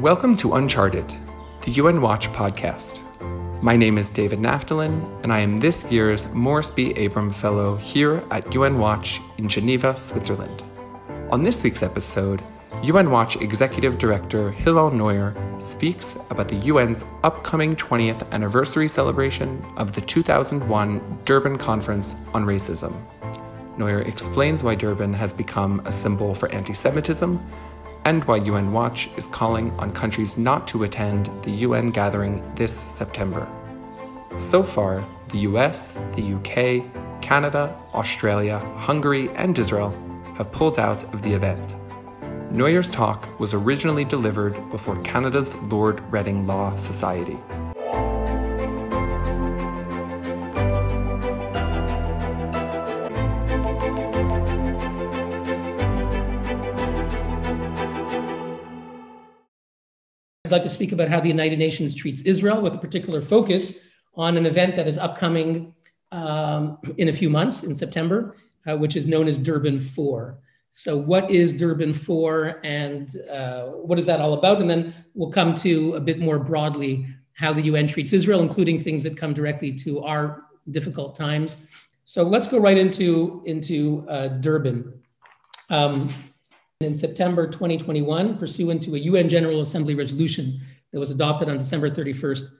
Welcome to Uncharted, the UN Watch podcast. My name is David Naftalin, and I am this year's Morris B. Abram Fellow here at UN Watch in Geneva, Switzerland. On this week's episode, UN Watch Executive Director Hillel Neuer speaks about the UN's upcoming 20th anniversary celebration of the 2001 Durban Conference on Racism. Neuer explains why Durban has become a symbol for anti Semitism and why UN Watch is calling on countries not to attend the UN gathering this September. So far, the US, the UK, Canada, Australia, Hungary, and Israel have pulled out of the event. Neuer's talk was originally delivered before Canada's Lord Reading Law Society. I'd like to speak about how the United Nations treats Israel with a particular focus on an event that is upcoming um, in a few months in September, uh, which is known as Durban 4. So, what is Durban 4 and uh, what is that all about? And then we'll come to a bit more broadly how the UN treats Israel, including things that come directly to our difficult times. So, let's go right into, into uh, Durban. Um, in September 2021, pursuant to a UN General Assembly resolution that was adopted on December 31st,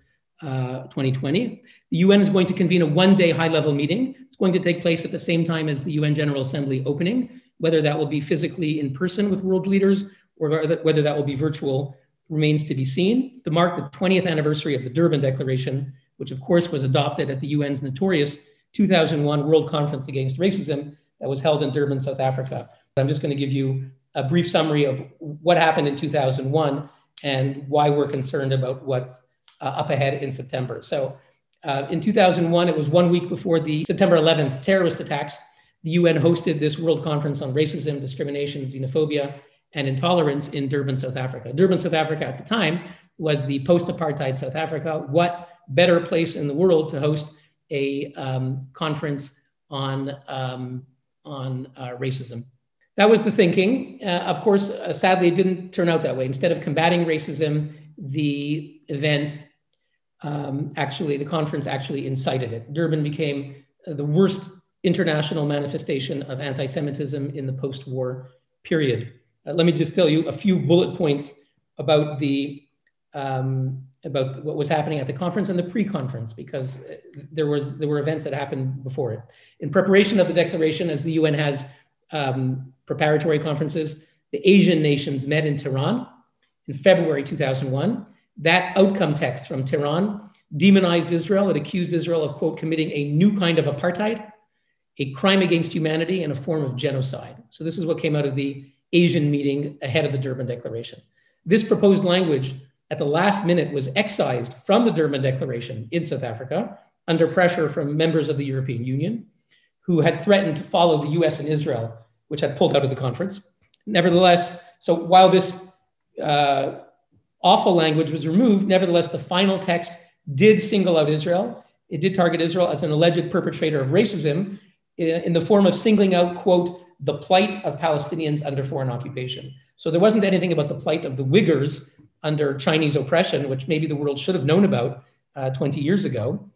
uh, 2020. The UN is going to convene a one day high level meeting. It's going to take place at the same time as the UN General Assembly opening. Whether that will be physically in person with world leaders or whether that will be virtual remains to be seen. To mark the 20th anniversary of the Durban Declaration, which of course was adopted at the UN's notorious 2001 World Conference Against Racism that was held in Durban, South Africa. I'm just going to give you a brief summary of what happened in 2001 and why we're concerned about what's uh, up ahead in September. So, uh, in 2001, it was one week before the September 11th terrorist attacks. The UN hosted this World Conference on Racism, Discrimination, Xenophobia, and Intolerance in Durban, South Africa. Durban, South Africa at the time was the post apartheid South Africa. What better place in the world to host a um, conference on, um, on uh, racism? That was the thinking. Uh, of course, uh, sadly, it didn't turn out that way. Instead of combating racism, the event um, actually, the conference actually incited it. Durban became uh, the worst international manifestation of anti Semitism in the post war period. Uh, let me just tell you a few bullet points about the um, about what was happening at the conference and the pre-conference because uh, there was there were events that happened before it in preparation of the declaration as the UN has um, preparatory conferences. The Asian nations met in Tehran in February 2001. That outcome text from Tehran demonized Israel. It accused Israel of, quote, committing a new kind of apartheid, a crime against humanity, and a form of genocide. So, this is what came out of the Asian meeting ahead of the Durban Declaration. This proposed language at the last minute was excised from the Durban Declaration in South Africa under pressure from members of the European Union who had threatened to follow the US and Israel, which had pulled out of the conference. Nevertheless, so while this uh, awful language was removed, nevertheless, the final text did single out Israel. It did target Israel as an alleged perpetrator of racism in, the form of singling out, quote, the plight of Palestinians under foreign occupation. So there wasn't anything about the plight of the Uyghurs under Chinese oppression, which maybe the world should have known about uh, 20 years ago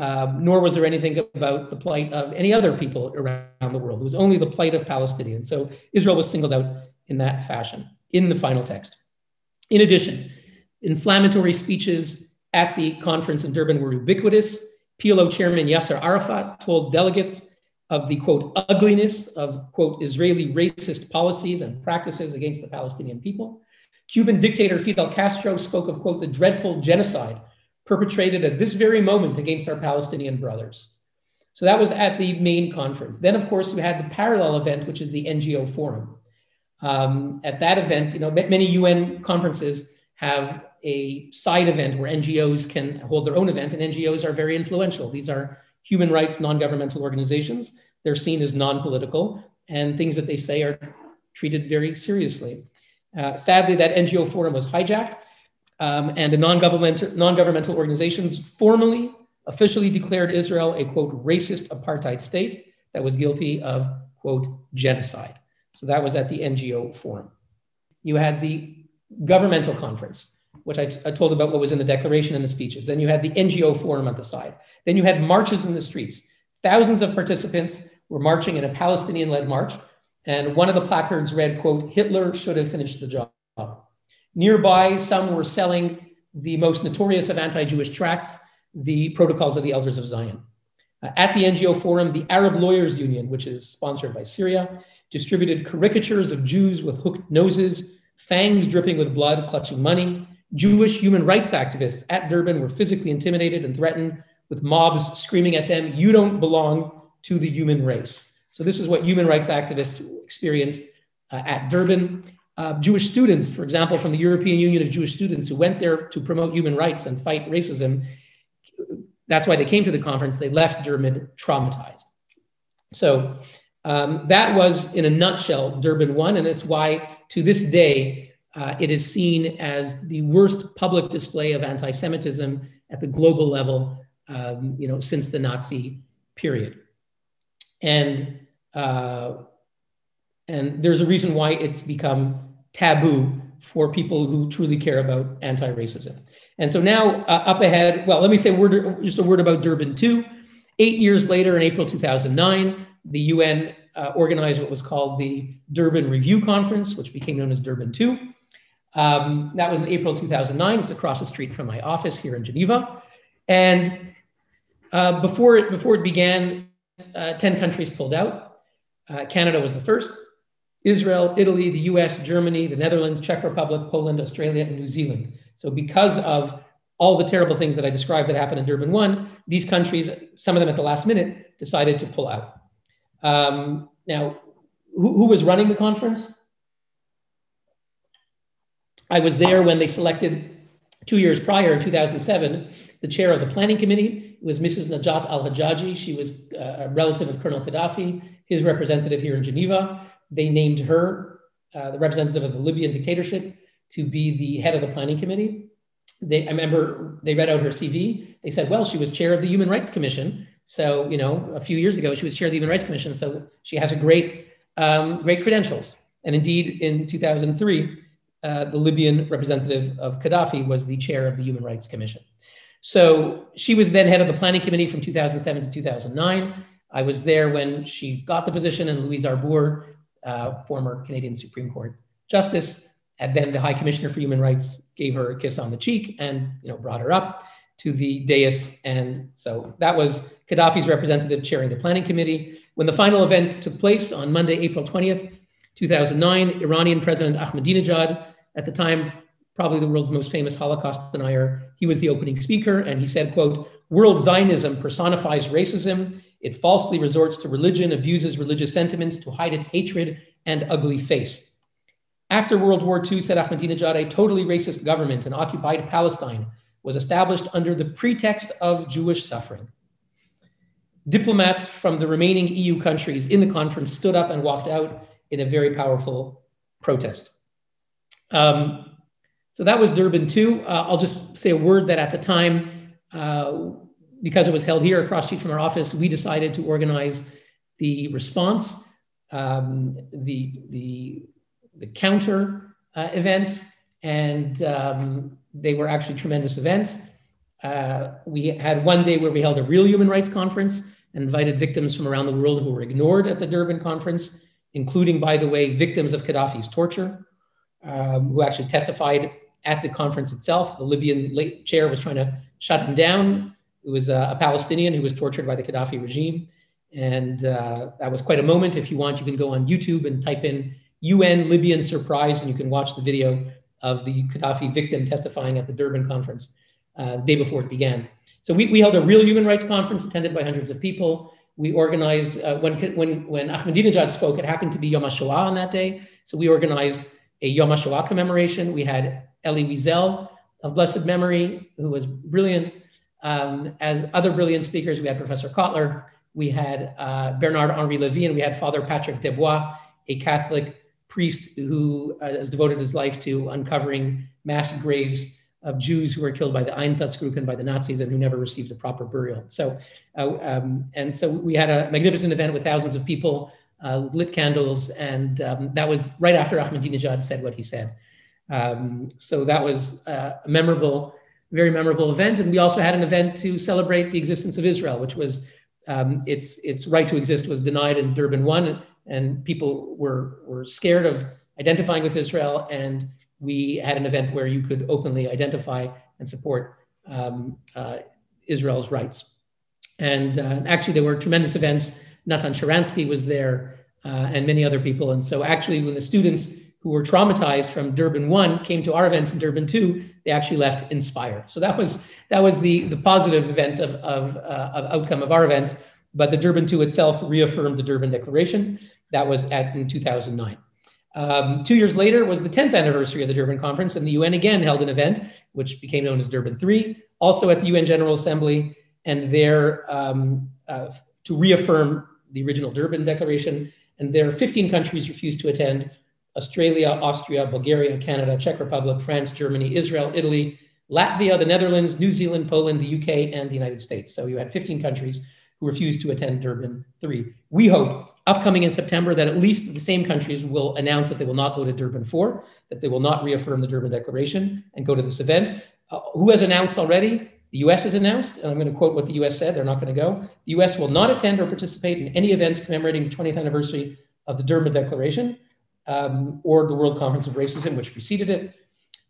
um, nor was there anything about the plight of any other people around the world. It was only the plight of Palestinians. So Israel was singled out in that fashion in the final text. In addition, inflammatory speeches at the conference in Durban were ubiquitous. PLO chairman Yasser Arafat told delegates of the quote ugliness of quote Israeli racist policies and practices against the Palestinian people. Cuban dictator Fidel Castro spoke of quote the dreadful genocide perpetrated at this very moment against our Palestinian brothers. So that was at the main conference. Then, of course, you had the parallel event, which is the NGO Forum. Um, at that event, you know, many UN conferences have a side event where NGOs can hold their own event, and NGOs are very influential. These are human rights non-governmental organizations. They're seen as non-political, and things that they say are treated very seriously. Uh, sadly, that NGO forum was hijacked um, and the non-governmental, non-governmental organizations formally, officially declared Israel a quote racist apartheid state that was guilty of quote genocide. So that was at the NGO forum. You had the governmental conference, which I, I told about what was in the declaration and the speeches. Then you had the NGO forum at the side. Then you had marches in the streets. Thousands of participants were marching in a Palestinian led march. And one of the placards read, quote, Hitler should have finished the job. Nearby, some were selling the most notorious of anti Jewish tracts, the Protocols of the Elders of Zion. Uh, at the NGO Forum, the Arab Lawyers Union, which is sponsored by Syria, distributed caricatures of Jews with hooked noses, fangs dripping with blood, clutching money. Jewish human rights activists at Durban were physically intimidated and threatened with mobs screaming at them, You don't belong to the human race. So, this is what human rights activists experienced uh, at Durban. Uh, Jewish students, for example, from the European Union of Jewish Students who went there to promote human rights and fight racism, that's why they came to the conference. They left Durban traumatized. So um, that was, in a nutshell, Durban 1. And it's why, to this day, uh, it is seen as the worst public display of anti Semitism at the global level um, you know, since the Nazi period. And, uh, and there's a reason why it's become taboo for people who truly care about anti racism. And so now uh, up ahead, well, let me say word, just a word about Durban 2. Eight years later, in April 2009, the UN uh, organized what was called the Durban Review Conference, which became known as Durban 2. Um, that was in April 2009. It's across the street from my office here in Geneva. And uh, before, it, before it began, uh, 10 countries pulled out. Uh, Canada was the first. Israel, Italy, the US, Germany, the Netherlands, Czech Republic, Poland, Australia, and New Zealand. So, because of all the terrible things that I described that happened in Durban 1, these countries, some of them at the last minute, decided to pull out. Um, now, who, who was running the conference? I was there when they selected two years prior, in 2007, the chair of the planning committee. It was Mrs. Najat al Hajaji. She was uh, a relative of Colonel Gaddafi, his representative here in Geneva. They named her, uh, the representative of the Libyan dictatorship, to be the head of the planning committee. They, I remember they read out her CV. They said, well, she was chair of the Human Rights Commission. So, you know, a few years ago, she was chair of the Human Rights Commission. So she has a great, um, great credentials. And indeed, in 2003, uh, the Libyan representative of Gaddafi was the chair of the Human Rights Commission. So she was then head of the planning committee from 2007 to 2009. I was there when she got the position, and Louise Arbour, uh, former Canadian Supreme Court Justice, and then the High Commissioner for Human Rights gave her a kiss on the cheek and you know brought her up to the dais. And so that was Gaddafi's representative chairing the planning committee. When the final event took place on Monday, April 20th, 2009, Iranian President Ahmadinejad, at the time probably the world's most famous Holocaust denier, he was the opening speaker, and he said, "quote World Zionism personifies racism. It falsely resorts to religion, abuses religious sentiments to hide its hatred and ugly face." After World War II, said Ahmadinejad, a totally racist government in occupied Palestine was established under the pretext of Jewish suffering. Diplomats from the remaining EU countries in the conference stood up and walked out in a very powerful protest. Um, so that was Durban 2. Uh, I'll just say a word that at the time, uh, because it was held here across street from our office, we decided to organize the response, um, the, the the counter uh, events, and um, they were actually tremendous events. Uh, we had one day where we held a real human rights conference and invited victims from around the world who were ignored at the Durban conference, including, by the way, victims of Gaddafi's torture, um, who actually testified at the conference itself. The Libyan chair was trying to shut him down. It was a, a Palestinian who was tortured by the Gaddafi regime. And uh, that was quite a moment. If you want, you can go on YouTube and type in UN Libyan surprise, and you can watch the video of the Gaddafi victim testifying at the Durban conference uh, the day before it began. So we, we held a real human rights conference attended by hundreds of people. We organized, uh, when, when, when Ahmadinejad spoke, it happened to be Yom HaShoah on that day. So we organized a Yom HaShoah commemoration. We had Elie Wiesel of blessed memory, who was brilliant. Um, as other brilliant speakers, we had Professor Cotler, we had uh, Bernard Henri Levy, and we had Father Patrick Desbois, a Catholic priest who uh, has devoted his life to uncovering mass graves of Jews who were killed by the Einsatzgruppen by the Nazis and who never received a proper burial. So, uh, um, and so we had a magnificent event with thousands of people, uh, lit candles, and um, that was right after Ahmadinejad said what he said. Um, so that was uh, a memorable, very memorable event. And we also had an event to celebrate the existence of Israel, which was um, its its right to exist was denied in Durban one, and people were were scared of identifying with Israel. And we had an event where you could openly identify and support um, uh, Israel's rights. And uh, actually, there were tremendous events. Nathan Sharansky was there, uh, and many other people. And so, actually, when the students who were traumatized from Durban one came to our events in Durban two, they actually left inspired. So that was that was the the positive event of of, uh, of outcome of our events. But the Durban two itself reaffirmed the Durban Declaration. That was at in 2009. Um, two years later was the 10th anniversary of the Durban Conference, and the UN again held an event which became known as Durban 3, also at the UN General Assembly, and there um, uh, to reaffirm the original Durban Declaration. And there, 15 countries refused to attend Australia, Austria, Bulgaria, Canada, Czech Republic, France, Germany, Israel, Italy, Latvia, the Netherlands, New Zealand, Poland, the UK, and the United States. So you had 15 countries who refused to attend Durban 3. We hope upcoming in September that at least the same countries will announce that they will not go to Durban 4, that they will not reaffirm the Durban Declaration and go to this event. Uh, who has announced already? The US has announced, and I'm going to quote what the US said, they're not going to go. The US will not attend or participate in any events commemorating the 20th anniversary of the Durban Declaration um, or the World Conference of Racism, which preceded it.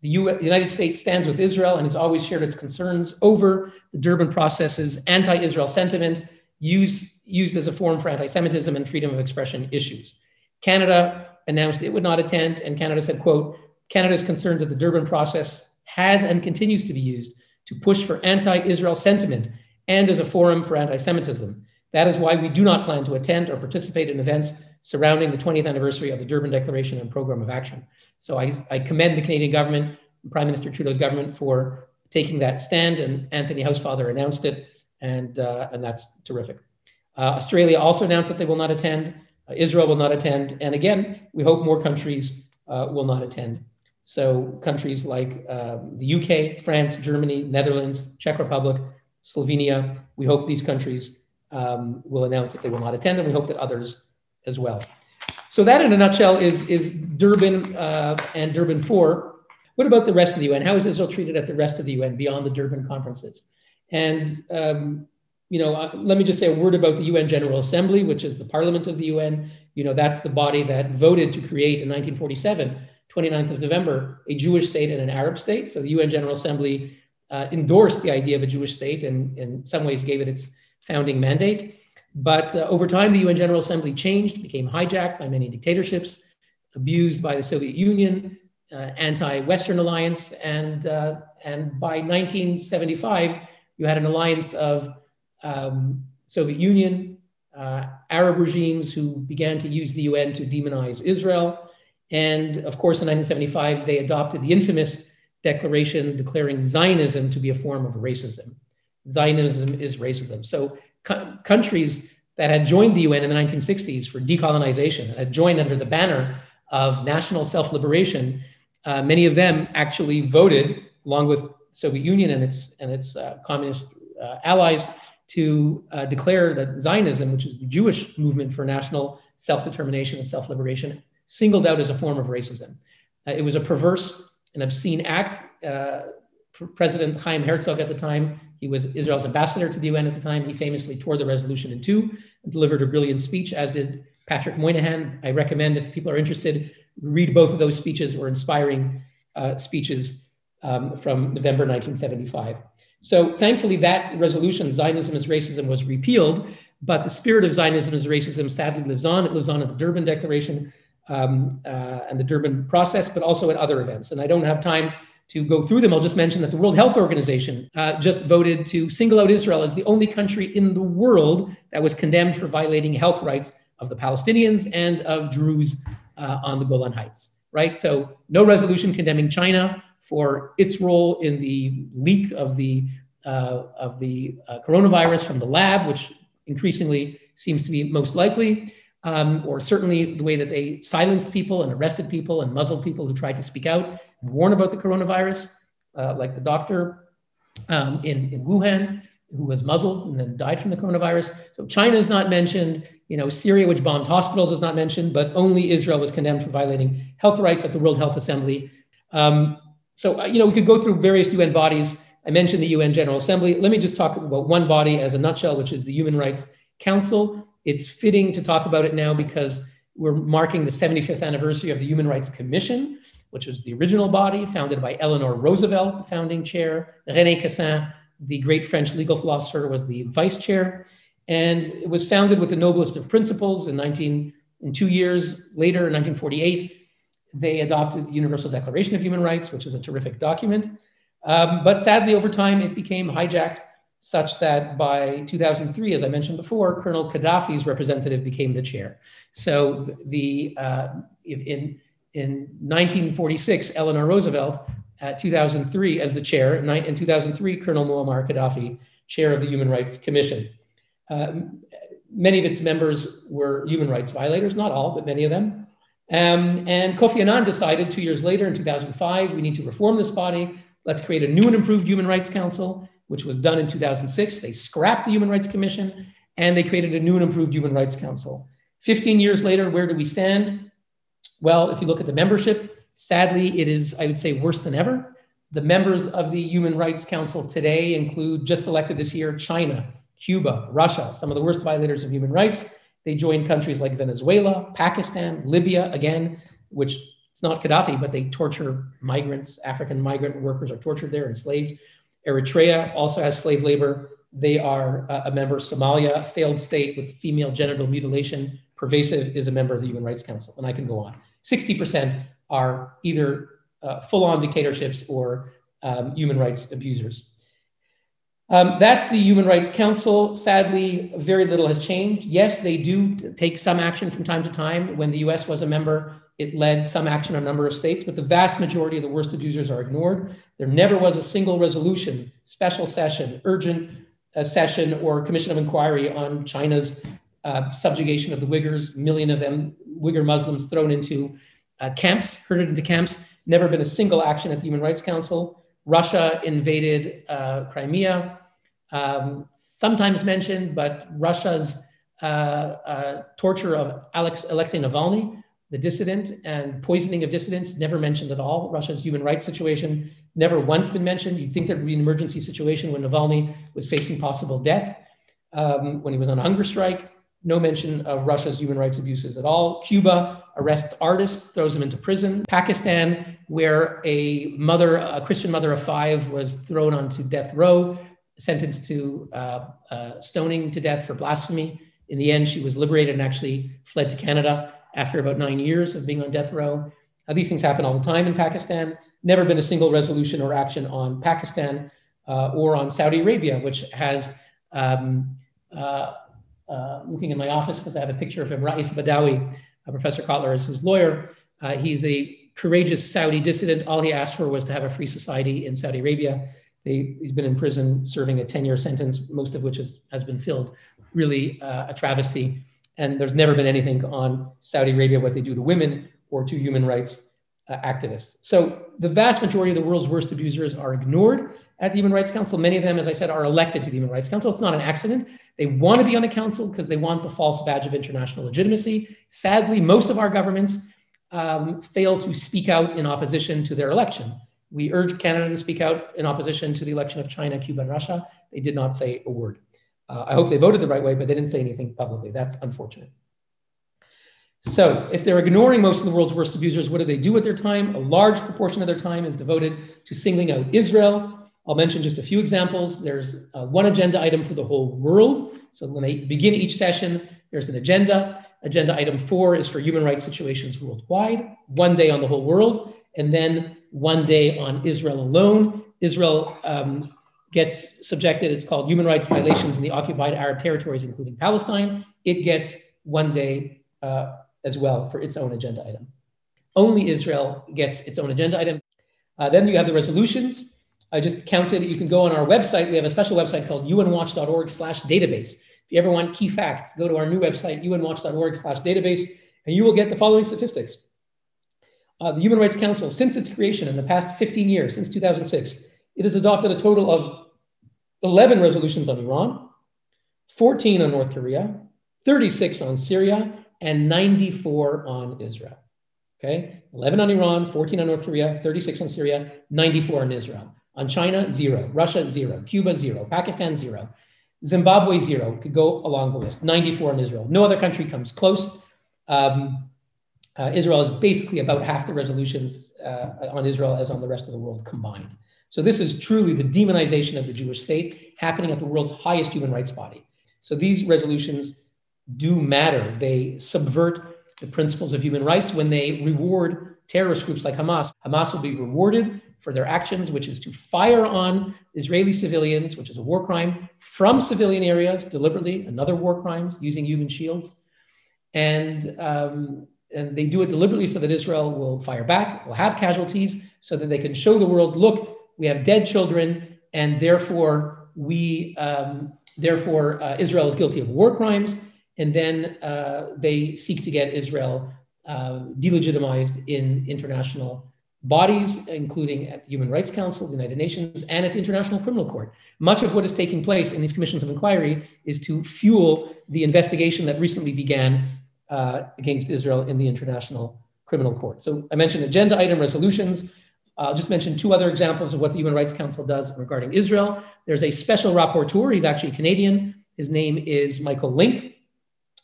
The, the United States stands with Israel and has always shared its concerns over the Durban process's anti Israel sentiment used, used as a forum for anti Semitism and freedom of expression issues. Canada announced it would not attend, and Canada said, quote, Canada is concerned that the Durban process has and continues to be used to push for anti Israel sentiment and as a forum for anti Semitism. That is why we do not plan to attend or participate in events surrounding the 20th anniversary of the Durban Declaration and Program of Action. So I, I commend the Canadian government, Prime Minister Trudeau's government, for taking that stand, and Anthony Housefather announced it and uh, and that's terrific. Uh, Australia also announced that they will not attend. Uh, Israel will not attend, and again, we hope more countries uh, will not attend. So countries like um, the UK, France, Germany, Netherlands, Czech Republic, Slovenia. We hope these countries um, will announce that they will not attend, and we hope that others as well. So that, in a nutshell, is is Durban uh, and Durban Four. What about the rest of the UN? How is Israel treated at the rest of the UN beyond the Durban conferences? And um, you know, uh, let me just say a word about the UN General Assembly, which is the parliament of the UN. You know, that's the body that voted to create in 1947, 29th of November, a Jewish state and an Arab state. So the UN General Assembly uh, endorsed the idea of a Jewish state and in some ways gave it its founding mandate. But uh, over time, the UN General Assembly changed, became hijacked by many dictatorships, abused by the Soviet Union, uh, anti-Western alliance, and uh, and by 1975 you had an alliance of um, Soviet Union, uh, Arab regimes who began to use the UN to demonize Israel. And of course, in 1975, they adopted the infamous declaration declaring Zionism to be a form of racism. Zionism is racism. So co- countries that had joined the UN in the 1960s for decolonization, had joined under the banner of national self-liberation, uh, many of them actually voted, along with Soviet Union and its and its uh, communist uh, allies to uh, declare that Zionism, which is the Jewish movement for national self-determination and self-liberation, singled out as a form of racism. Uh, it was a perverse and obscene act. Uh, President Chaim Herzog at the time, he was Israel's ambassador to the UN at the time. He famously tore the resolution in two and delivered a brilliant speech, as did Patrick Moynihan. I recommend, if people are interested, read both of those speeches or inspiring uh, speeches um, from November 1975. So thankfully, that resolution, Zionism is racism, was repealed, but the spirit of Zionism is racism sadly lives on. It lives on in the Durban Declaration um, uh, and the Durban process, but also at other events. And I don't have time to go through them. I'll just mention that the World Health Organization uh, just voted to single out Israel as the only country in the world that was condemned for violating health rights of the Palestinians and of Druze uh, on the Golan Heights, right? So no resolution condemning China, for its role in the leak of the uh, of the uh, coronavirus from the lab, which increasingly seems to be most likely, um, or certainly the way that they silenced people and arrested people and muzzled people who tried to speak out and warn about the coronavirus, uh, like the doctor um, in, in Wuhan who was muzzled and then died from the coronavirus. So China is not mentioned. You know, Syria, which bombs hospitals, is not mentioned, but only Israel was condemned for violating health rights at the World Health Assembly Um, so, uh, you know, we could go through various UN bodies. I mentioned the UN General Assembly. Let me just talk about one body as a nutshell, which is the Human Rights Council. It's fitting to talk about it now because we're marking the 75th anniversary of the Human Rights Commission, which was the original body founded by Eleanor Roosevelt, the founding chair. René Cassin, the great French legal philosopher, was the vice chair. And it was founded with the noblest of principles in 19, in two years later, in 1948, they adopted the Universal Declaration of Human Rights, which was a terrific document. Um, but sadly, over time, it became hijacked such that by 2003, as I mentioned before, Colonel Gaddafi's representative became the chair. So the uh, in in 1946, Eleanor Roosevelt, at 2003 as the chair, in 2003, Colonel Muammar Gaddafi, chair of the Human Rights Commission. Um, many of its members were human rights violators, not all, but many of them. Um, and Kofi Annan decided two years later in 2005, we need to reform this body. Let's create a new and improved Human Rights Council, which was done in 2006. They scrapped the Human Rights Commission and they created a new and improved Human Rights Council. 15 years later, where do we stand? Well, if you look at the membership, sadly, it is, I would say, worse than ever. The members of the Human Rights Council today include, just elected this year, China, Cuba, Russia, some of the worst violators of human rights. They joined countries like Venezuela, Pakistan, Libya, again, which it's not Gaddafi, but they torture migrants. African migrant workers are tortured there, enslaved. Eritrea also has slave labor. They are uh, a member. of Somalia, failed state with female genital mutilation, pervasive, is a member of the Human Rights Council. And I can go on. 60% are either uh, full on dictatorships or um, human rights abusers. Um, that's the Human Rights Council. Sadly, very little has changed. Yes, they do take some action from time to time. When the US was a member, it led some action on a number of states, but the vast majority of the worst abusers are ignored. There never was a single resolution, special session, urgent uh, session, or commission of inquiry on China's uh, subjugation of the Uyghurs, million of them, Uyghur Muslims thrown into uh, camps, herded into camps. Never been a single action at the Human Rights Council. Russia invaded uh, Crimea, um, sometimes mentioned, but Russia's uh, uh, torture of Alex, Alexei Navalny, the dissident, and poisoning of dissidents, never mentioned at all. Russia's human rights situation, never once been mentioned. You'd think there would be an emergency situation when Navalny was facing possible death, um, when he was on a hunger strike. No mention of Russia's human rights abuses at all. Cuba arrests artists, throws them into prison. Pakistan, where a mother, a Christian mother of five, was thrown onto death row, sentenced to uh, uh, stoning to death for blasphemy. In the end, she was liberated and actually fled to Canada after about nine years of being on death row. Uh, these things happen all the time in Pakistan. Never been a single resolution or action on Pakistan uh, or on Saudi Arabia, which has um, uh, uh, looking in my office because I have a picture of him, Raif Badawi, Professor Cotler is his lawyer. Uh, he's a courageous Saudi dissident. All he asked for was to have a free society in Saudi Arabia. They, he's been in prison serving a 10 year sentence, most of which has, has been filled. Really uh, a travesty. And there's never been anything on Saudi Arabia, what they do to women or to human rights uh, activists. So the vast majority of the world's worst abusers are ignored at the Human Rights Council. Many of them, as I said, are elected to the Human Rights Council. It's not an accident. They want to be on the council because they want the false badge of international legitimacy. Sadly, most of our governments um, fail to speak out in opposition to their election. We urged Canada to speak out in opposition to the election of China, Cuba, and Russia. They did not say a word. Uh, I hope they voted the right way, but they didn't say anything publicly. That's unfortunate. So, if they're ignoring most of the world's worst abusers, what do they do with their time? A large proportion of their time is devoted to singling out Israel, I'll mention just a few examples. There's uh, one agenda item for the whole world. So when they begin each session, there's an agenda. Agenda item four is for human rights situations worldwide, one day on the whole world, and then one day on Israel alone. Israel um, gets subjected, it's called human rights violations in the occupied Arab territories, including Palestine. It gets one day uh, as well for its own agenda item. Only Israel gets its own agenda item. Uh, then you have the resolutions. I just counted. You can go on our website. We have a special website called unwatch.org slash database. If you ever want key facts, go to our new website, unwatch.org slash database, and you will get the following statistics. Uh, the Human Rights Council, since its creation in the past 15 years, since 2006, it has adopted a total of 11 resolutions on Iran, 14 on North Korea, 36 on Syria, and 94 on Israel. Okay, 11 on Iran, 14 on North Korea, 36 on Syria, 94 on Israel. On China, zero. Russia, zero. Cuba, zero. Pakistan, zero. Zimbabwe, zero. Could go along the list. 94 on Israel. No other country comes close. Um, uh, Israel is basically about half the resolutions uh, on Israel as on the rest of the world combined. So this is truly the demonization of the Jewish state happening at the world's highest human rights body. So these resolutions do matter. They subvert the principles of human rights when they reward terrorist groups like Hamas. Hamas will be rewarded for their actions, which is to fire on Israeli civilians, which is a war crime, from civilian areas deliberately, another war crimes using human shields. And, um, and they do it deliberately so that Israel will fire back, will have casualties, so that they can show the world, look, we have dead children, and therefore we, um, therefore uh, Israel is guilty of war crimes, and then uh, they seek to get Israel uh, delegitimized in international bodies, including at the Human Rights Council, the United Nations, and at the International Criminal Court. Much of what is taking place in these commissions of inquiry is to fuel the investigation that recently began uh, against Israel in the International Criminal Court. So I mentioned agenda item resolutions. I'll just mention two other examples of what the Human Rights Council does regarding Israel. There's a special rapporteur. He's actually Canadian. His name is Michael Lynk.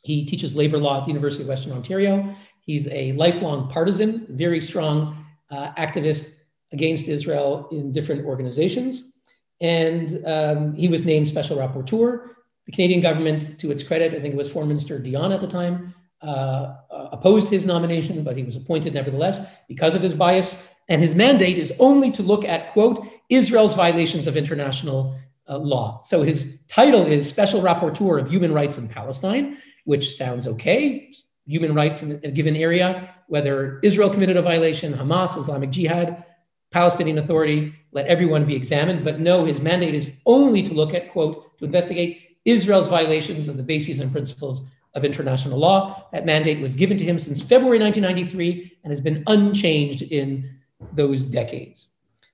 He teaches labor law at the University of Western Ontario. He's a lifelong partisan, very strong uh, activist against Israel in different organizations. And um, he was named special rapporteur. The Canadian government, to its credit, I think it was Foreign Minister Dion at the time, uh, opposed his nomination, but he was appointed nevertheless because of his bias. And his mandate is only to look at, quote, Israel's violations of international uh, law. So his title is Special Rapporteur of Human Rights in Palestine, which sounds okay. Human rights in a given area, whether Israel committed a violation, Hamas, Islamic Jihad, Palestinian Authority, let everyone be examined. But no, his mandate is only to look at, quote, to investigate Israel's violations of the bases and principles of international law. That mandate was given to him since February 1993 and has been unchanged in those decades.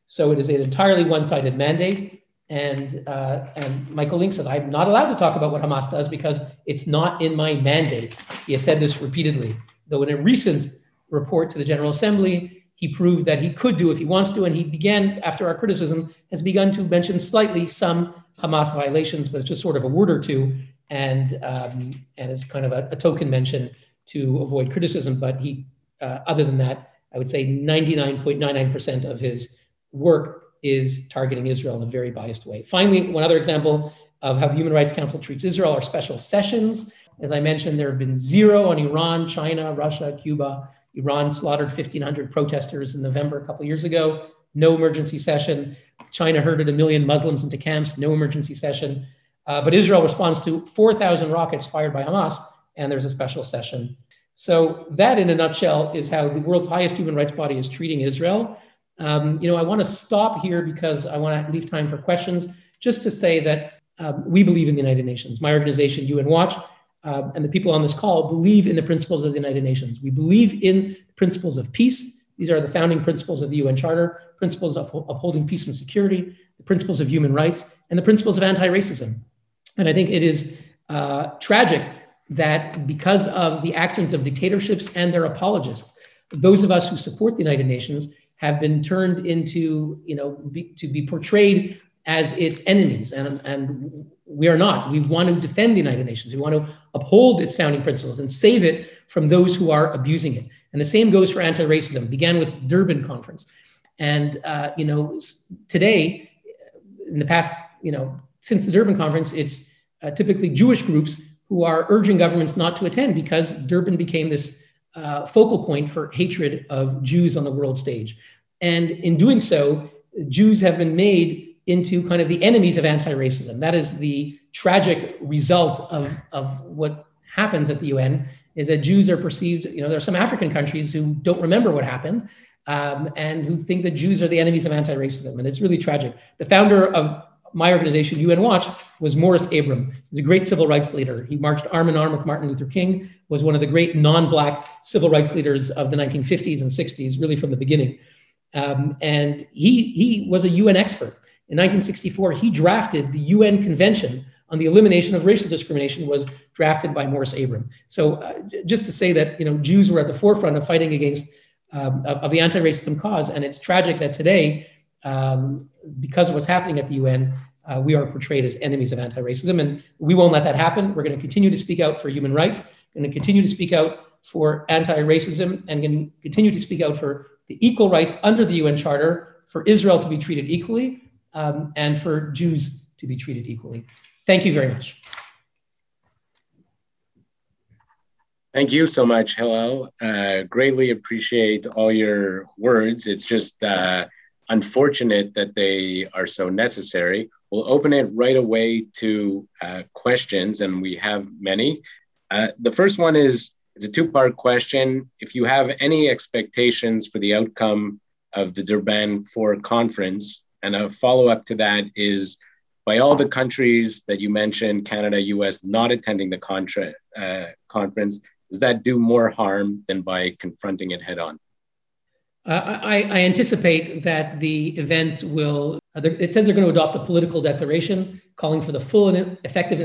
So it is an entirely one sided mandate. And, uh, and Michael Lynk says, I'm not allowed to talk about what Hamas does because it's not in my mandate. He has said this repeatedly, though in a recent report to the General Assembly, he proved that he could do if he wants to. And he began, after our criticism, has begun to mention slightly some Hamas violations, but it's just sort of a word or two and, um, and is kind of a, a, token mention to avoid criticism. But he, uh, other than that, I would say 99.99% of his work is targeting Israel in a very biased way. Finally, one other example of how the Human Rights Council treats Israel are special sessions. As I mentioned, there have been zero on Iran, China, Russia, Cuba. Iran slaughtered 1,500 protesters in November a couple years ago. No emergency session. China herded a million Muslims into camps. No emergency session. Uh, but Israel responds to 4,000 rockets fired by Hamas, and there's a special session. So that, in a nutshell, is how the world's highest human rights body is treating Israel. Um, you know, I want to stop here because I want to leave time for questions. Just to say that um, we believe in the United Nations. My organization, UN Watch, um, and the people on this call believe in the principles of the United Nations. We believe in principles of peace. These are the founding principles of the UN Charter, principles of upholding peace and security, the principles of human rights, and the principles of anti-racism. And I think it is uh, tragic that because of the actions of dictatorships and their apologists, those of us who support the United Nations have been turned into, you know, be, to be portrayed as its enemies. And, and we are not. We want to defend the United Nations. We want to uphold its founding principles and save it from those who are abusing it. And the same goes for anti-racism. Began with Durban conference. And, uh, you know, today, in the past, you know, since the Durban conference, it's uh, typically Jewish groups who are urging governments not to attend because Durban became this uh, focal point for hatred of Jews on the world stage. And in doing so, Jews have been made into kind of the enemies of anti racism. That is the tragic result of, of what happens at the UN is that Jews are perceived, you know, there are some African countries who don't remember what happened um, and who think that Jews are the enemies of anti racism. And it's really tragic. The founder of my organization, UN Watch, was Morris Abram. He's a great civil rights leader. He marched arm in arm with Martin Luther King, was one of the great non-black civil rights leaders of the 1950s and 60s, really from the beginning. Um, and he, he was a UN expert. In 1964, he drafted the UN Convention on the elimination of racial discrimination was drafted by Morris Abram. So uh, just to say that you know Jews were at the forefront of fighting against um, of, of, the anti-racism cause. And it's tragic that today, um, because of what's happening at the UN, uh, we are portrayed as enemies of anti-racism, and we won't let that happen. We're going to continue to speak out for human rights. Going to continue to speak out for anti-racism, and going to continue to speak out for the equal rights under the UN Charter for Israel to be treated equally um, and for Jews to be treated equally. Thank you very much. Thank you so much, Hillel. Uh, greatly appreciate all your words. It's just uh, unfortunate that they are so necessary. We'll open it right away to uh, questions, and we have many. Uh, the first one is it's a two part question. If you have any expectations for the outcome of the Durban 4 conference, and a follow up to that is by all the countries that you mentioned, Canada, US, not attending the contra- uh, conference, does that do more harm than by confronting it head on? Uh, I, I, anticipate that the event will, uh, it says they're going to adopt a political declaration calling for the full and effective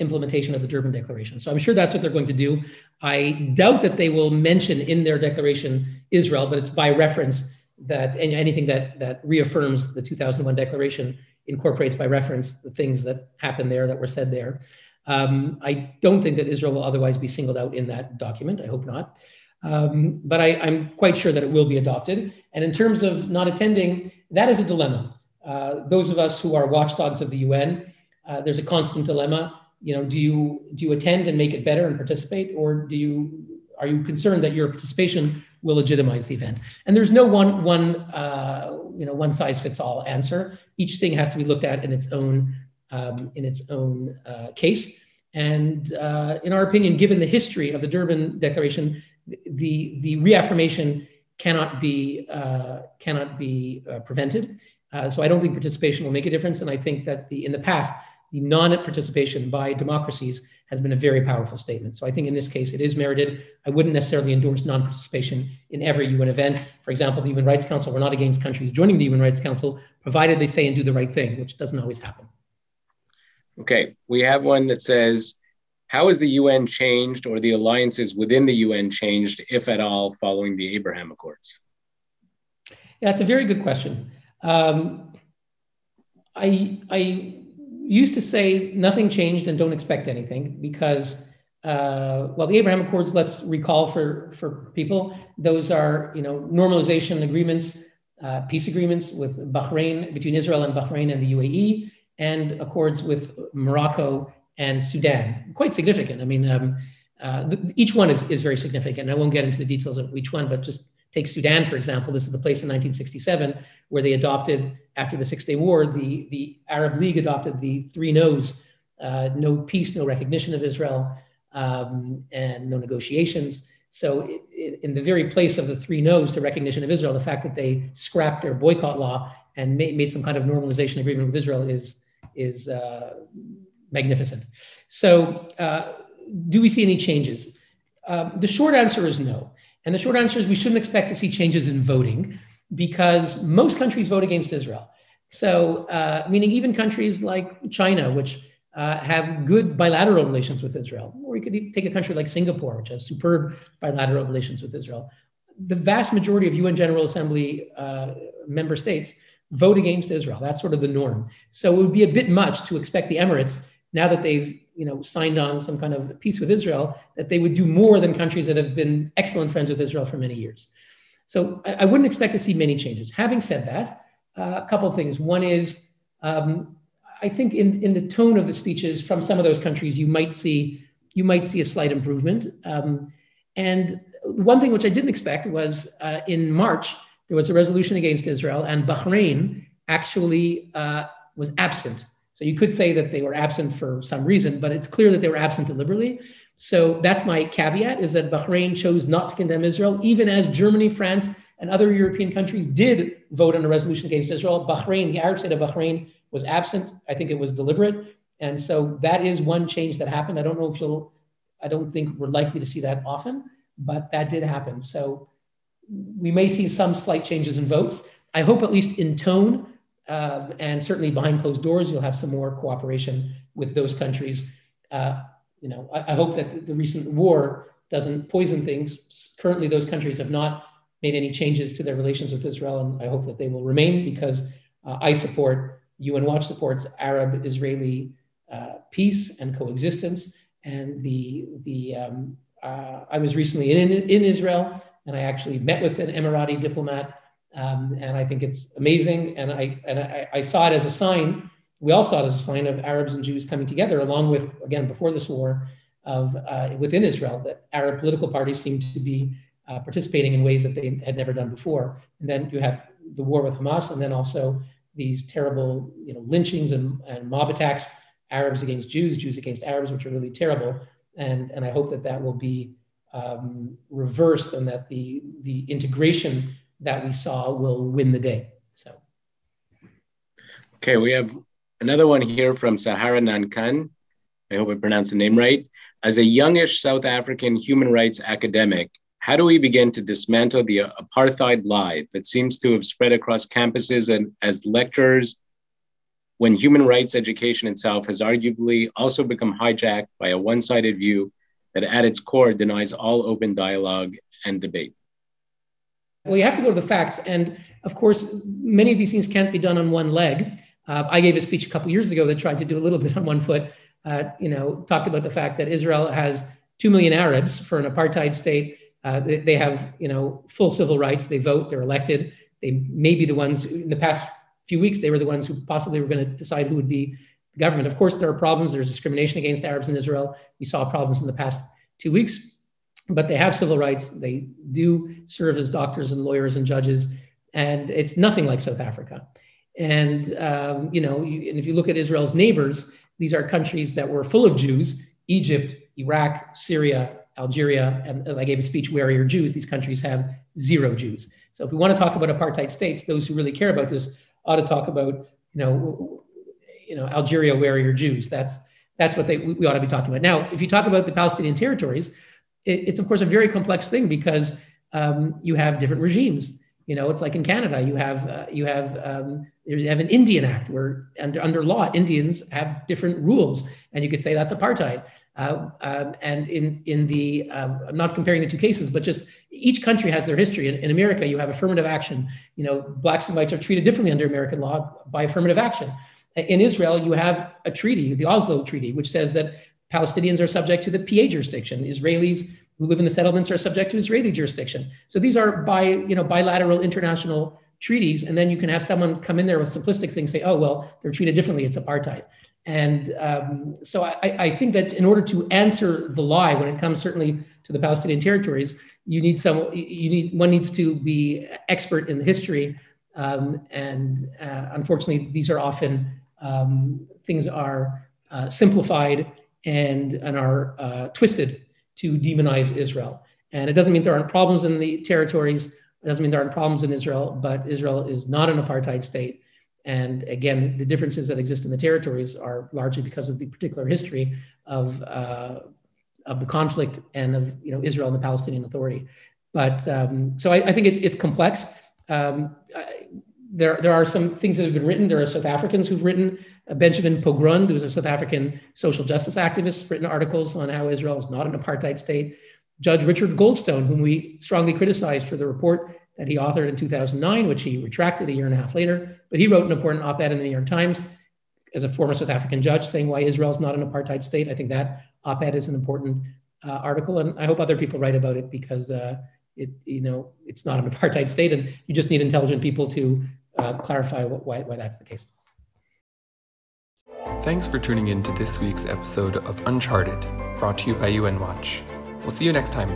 implementation of the Durban Declaration. So I'm sure that's what they're going to do. I doubt that they will mention in their declaration Israel, but it's by reference that anything that, that reaffirms the 2001 Declaration incorporates by reference the things that happened there that were said there. Um, I don't think that Israel will otherwise be singled out in that document. I hope not. Um, but I, am quite sure that it will be adopted. And in terms of not attending, that is a dilemma. Uh, those of us who are watchdogs of the UN, uh, there's a constant dilemma. You know, do you do you attend and make it better and participate, or do you are you concerned that your participation will legitimize the event? And there's no one one uh, you know one size fits all answer. Each thing has to be looked at in its own um, in its own uh, case. And uh, in our opinion, given the history of the Durban Declaration, the, the reaffirmation cannot be, uh, cannot be uh, prevented. Uh, so I don't think participation will make a difference. And I think that the, in the past, the non-participation by democracies has been a very powerful statement. So I think in this case, it is merited. I wouldn't necessarily endorse non-participation in every UN event. For example, the Human Rights Council, we're not against countries joining the Human Rights Council, provided they say and do the right thing, which doesn't always happen. Okay, we have one that says, how has the UN changed or the alliances within the UN changed, if at all, following the Abraham Accords? Yeah, that's a very good question. Um, I, I used to say nothing changed and don't expect anything because, uh, well, the Abraham Accords, let's recall for, for people, those are, you know, normalization agreements, uh, peace agreements with Bahrain, between Israel and Bahrain and the UAE and accords with Morocco and Sudan. Quite significant. I mean, um, uh, each one is, is very significant. I won't get into the details of each one, but just take Sudan, for example. This is the place in 1967 where they adopted, after the Six Day War, the, the Arab League adopted the three no's uh, no peace, no recognition of Israel, um, and no negotiations. So, it, it, in the very place of the three no's to recognition of Israel, the fact that they scrapped their boycott law and made, made some kind of normalization agreement with Israel is is uh, magnificent. So, uh, do we see any changes? Uh, the short answer is no. And the short answer is we shouldn't expect to see changes in voting because most countries vote against Israel. So, uh, meaning even countries like China, which uh, have good bilateral relations with Israel, or you could take a country like Singapore, which has superb bilateral relations with Israel. The vast majority of UN General Assembly uh, member states vote against Israel. That's sort of the norm. So it would be a bit much to expect the Emirates, now that they've you know signed on some kind of peace with Israel, that they would do more than countries that have been excellent friends with Israel for many years. So I, I wouldn't expect to see many changes. Having said that, uh, a couple of things. One is um, I think in, in the tone of the speeches from some of those countries, you might see you might see a slight improvement. Um, and one thing which I didn't expect was uh, in March there was a resolution against Israel, and Bahrain actually uh, was absent. So you could say that they were absent for some reason, but it's clear that they were absent deliberately. So that's my caveat: is that Bahrain chose not to condemn Israel, even as Germany, France, and other European countries did vote on a resolution against Israel. Bahrain, the Arab state of Bahrain, was absent. I think it was deliberate, and so that is one change that happened. I don't know if you'll. I don't think we're likely to see that often, but that did happen. So we may see some slight changes in votes. I hope at least in tone, uh, and certainly behind closed doors, you'll have some more cooperation with those countries. Uh, you know, I, I, hope that the, the, recent war doesn't poison things. Currently, those countries have not made any changes to their relations with Israel, and I hope that they will remain because uh, I support, UN Watch supports Arab Israeli uh, peace and coexistence. And the, the, um, uh, I was recently in, in Israel and I actually met with an Emirati diplomat. Um, and I think it's amazing. And, I, and I, I saw it as a sign, we all saw it as a sign of Arabs and Jews coming together, along with, again, before this war, of uh, within Israel, that Arab political parties seemed to be uh, participating in ways that they had never done before. And then you have the war with Hamas, and then also these terrible, you know, lynchings and, and mob attacks, Arabs against Jews, Jews against Arabs, which are really terrible. And, and I hope that that will be um, reversed and that the, the integration that we saw will win the day. So. Okay, we have another one here from Sahara Nankan. I hope I pronounced the name right. As a youngish South African human rights academic, how do we begin to dismantle the apartheid lie that seems to have spread across campuses and as lecturers when human rights education itself has arguably also become hijacked by a one sided view that at its core denies all open dialogue and debate? Well, you have to go to the facts. And of course, many of these things can't be done on one leg. Uh, I gave a speech a couple years ago that tried to do a little bit on one foot. Uh, you know, talked about the fact that Israel has two million Arabs for an apartheid state uh, they, they, have, you know, full civil rights. They vote. They're elected. They may be the ones in the past few weeks. They were the ones who possibly were going to decide who would be the government. Of course, there are problems. There's discrimination against Arabs in Israel. We saw problems in the past two weeks, but they have civil rights. They do serve as doctors and lawyers and judges, and it's nothing like South Africa. And um, you know, you, and if you look at Israel's neighbors, these are countries that were full of Jews: Egypt, Iraq, Syria, Algeria, and I gave a speech, Where are your Jews? These countries have zero Jews. So if we want to talk about apartheid states, those who really care about this ought to talk about, you know, you know, Algeria, where are your Jews? That's that's what they we ought to be talking about. Now, if you talk about the Palestinian territories, it, it's of course a very complex thing because um, you have different regimes. You know, it's like in Canada, you have uh, you have um, you have an Indian Act where under, under law Indians have different rules, and you could say that's apartheid. Uh, um, and in in the um, I'm not comparing the two cases, but just each country has their history. In, in, America, you have affirmative action. You know, blacks and whites are treated differently under American law by affirmative action. In Israel, you have a treaty, the Oslo Treaty, which says that Palestinians are subject to the PA jurisdiction. Israelis who live in the settlements are subject to Israeli jurisdiction. So these are by you know bilateral international treaties, and then you can have someone come in there with simplistic things, say, "Oh well, they're treated differently; it's apartheid." And um, so I, I, think that in order to answer the lie, when it comes certainly to the Palestinian territories, you need some. You need one needs to be expert in the history, um, and uh, unfortunately, these are often um, things are uh, simplified and and are uh, twisted to demonize Israel. And it doesn't mean there aren't problems in the territories. It doesn't mean there aren't problems in Israel, but Israel is not an apartheid state. And again, the differences that exist in the territories are largely because of the particular history of, uh, of the conflict and of you know, Israel and the Palestinian Authority. But um, so I, I, think it's, it's complex. Um, I, there, there are some things that have been written. There are South Africans who've written. Uh, Benjamin Pogrund, who's a South African social justice activist, written articles on how Israel is not an apartheid state. Judge Richard Goldstone, whom we strongly criticized for the report that he authored in 2009, which he retracted a year and a half later. But he wrote an important op ed in the New York Times as a former South African judge saying why Israel is not an apartheid state. I think that op ed is an important uh, article, and I hope other people write about it because uh, it, you know, it's not an apartheid state, and you just need intelligent people to uh, clarify what, why, why that's the case. Thanks for tuning in to this week's episode of Uncharted, brought to you by UN Watch. We'll see you next time.